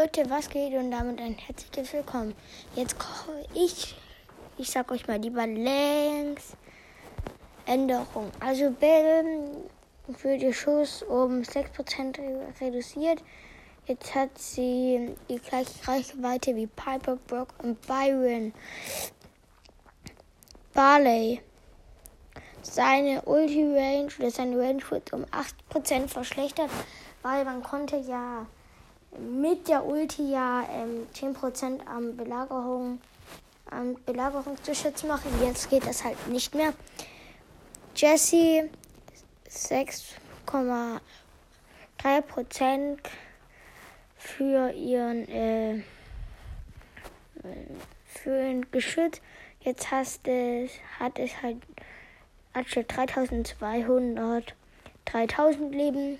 Leute, was geht und damit ein herzliches Willkommen. Jetzt koche ich, ich sag euch mal die Balanced-Änderung. Also Bell für die Schuss um 6% reduziert. Jetzt hat sie die gleiche Reichweite wie Piper, Brock und Byron. Barley. Seine Ulti-Range oder seine Range wird um 8% verschlechtert, weil man konnte ja mit der Ulti ja ähm, 10% am Belagerung, am Belagerungsgeschütz machen. Jetzt geht das halt nicht mehr. Jesse 6,3% für ihren äh, für ein Geschütz. Jetzt hast es, hat es halt anstatt 3200 3000 Leben.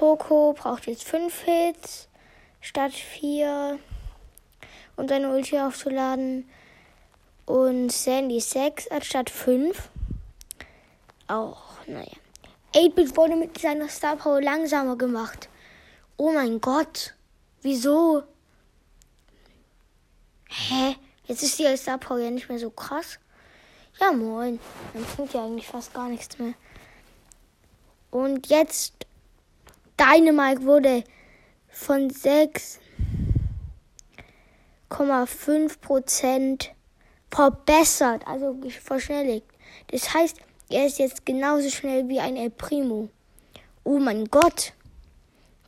Poco braucht jetzt 5 Hits statt 4, um seine Ulti aufzuladen. Und Sandy 6 anstatt 5. Auch, naja. 8-Bit wurde mit seiner Star Power langsamer gemacht. Oh mein Gott. Wieso? Hä? Jetzt ist die Star Power ja nicht mehr so krass. Ja, moin. Dann bringt ja eigentlich fast gar nichts mehr. Und jetzt Dynamite wurde von 6,5% verbessert, also verschnelligt. Das heißt, er ist jetzt genauso schnell wie ein El Primo. Oh mein Gott.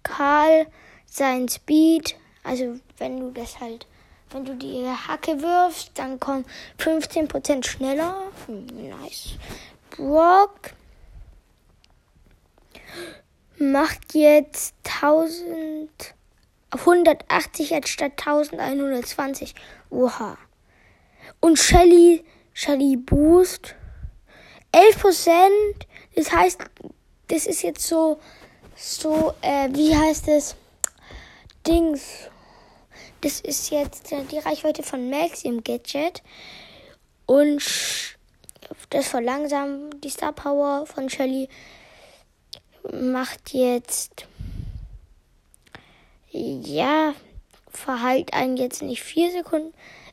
Karl, sein Speed, also wenn du das halt, wenn du die Hacke wirfst, dann kommt 15% schneller. Nice. Brock macht jetzt 1180 anstatt 1120. Oha. Und Shelly, Shelly Boost 11%. Das heißt, das ist jetzt so, so, äh, wie heißt es? Dings. Das ist jetzt die Reichweite von Max im Gadget. Und das verlangsamt die Star Power von Shelly macht jetzt, ja, verheilt einen jetzt nicht 4 Sekunden,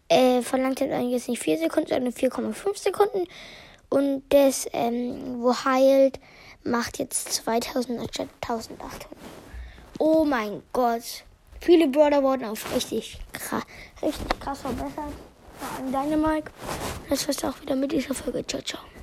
äh, verlangt einen jetzt nicht 4 Sekunden, sondern 4,5 Sekunden. Und das, ähm, wo heilt, macht jetzt 2000 anstatt 1800. Oh mein Gott. Viele Brawler wurden auf richtig krass, richtig krass verbessert. Vor allem Dynamite. Das war's auch wieder mit dieser Folge. Ciao, ciao.